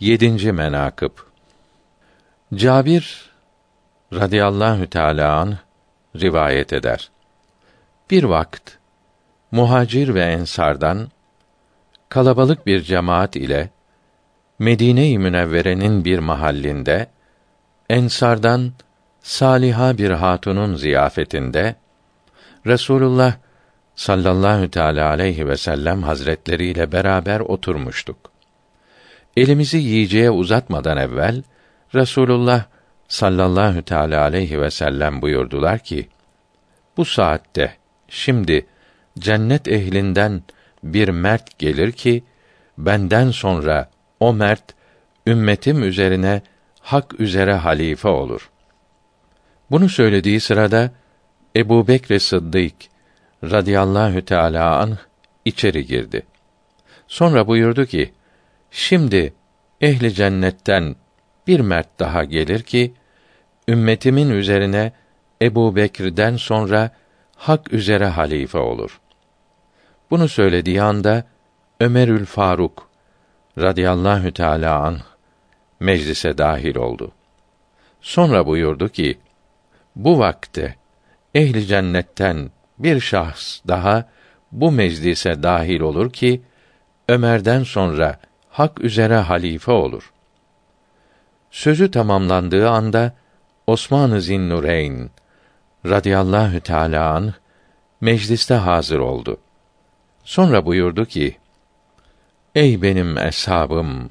Yedinci menakıb Cabir radıyallahu teâlâ anh, rivayet eder. Bir vakt muhacir ve ensardan kalabalık bir cemaat ile Medine-i Münevvere'nin bir mahallinde ensardan saliha bir hatunun ziyafetinde Resulullah sallallahu teala aleyhi ve sellem hazretleriyle beraber oturmuştuk. Elimizi yiyeceğe uzatmadan evvel Resulullah sallallahu teala aleyhi ve sellem buyurdular ki: Bu saatte şimdi cennet ehlinden bir mert gelir ki benden sonra o mert ümmetim üzerine hak üzere halife olur. Bunu söylediği sırada Ebu Bekr Sıddık radıyallahu teâlâ anh içeri girdi. Sonra buyurdu ki, şimdi ehli cennetten bir mert daha gelir ki, ümmetimin üzerine Ebu Bekir'den sonra hak üzere halife olur. Bunu söylediği anda Ömerül Faruk radıyallahu teâlâ anh meclise dahil oldu. Sonra buyurdu ki, bu vakte ehli cennetten bir şahs daha bu meclise dahil olur ki Ömer'den sonra hak üzere halife olur. Sözü tamamlandığı anda Osman-ı Zinnureyn radıyallahu teâlâ anh, mecliste hazır oldu. Sonra buyurdu ki: Ey benim eshabım,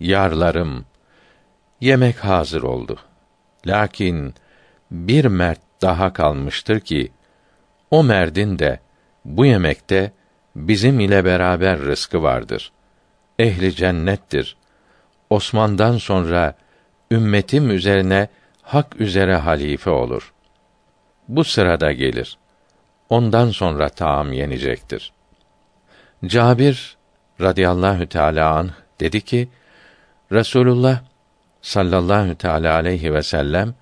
yarlarım, yemek hazır oldu. Lakin bir mert daha kalmıştır ki o merdin de bu yemekte bizim ile beraber rızkı vardır. Ehli cennettir. Osman'dan sonra ümmetim üzerine hak üzere halife olur. Bu sırada gelir. Ondan sonra taam yenecektir. Cabir radıyallahu teala an dedi ki Resulullah sallallahu teala aleyhi ve sellem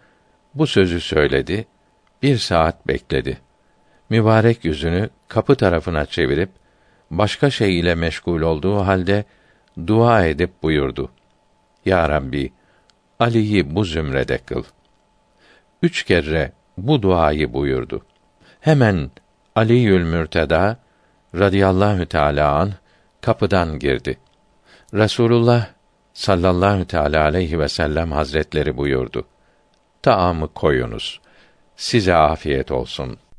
bu sözü söyledi. Bir saat bekledi. Mübarek yüzünü kapı tarafına çevirip başka şey ile meşgul olduğu halde dua edip buyurdu. Ya Rabbi, Ali'yi bu zümrede kıl. Üç kere bu duayı buyurdu. Hemen Ali'ül Mürteda radıyallahu teâlâ an kapıdan girdi. Resulullah sallallahu teala aleyhi ve sellem hazretleri buyurdu. Taamı koyunuz. Size afiyet olsun.''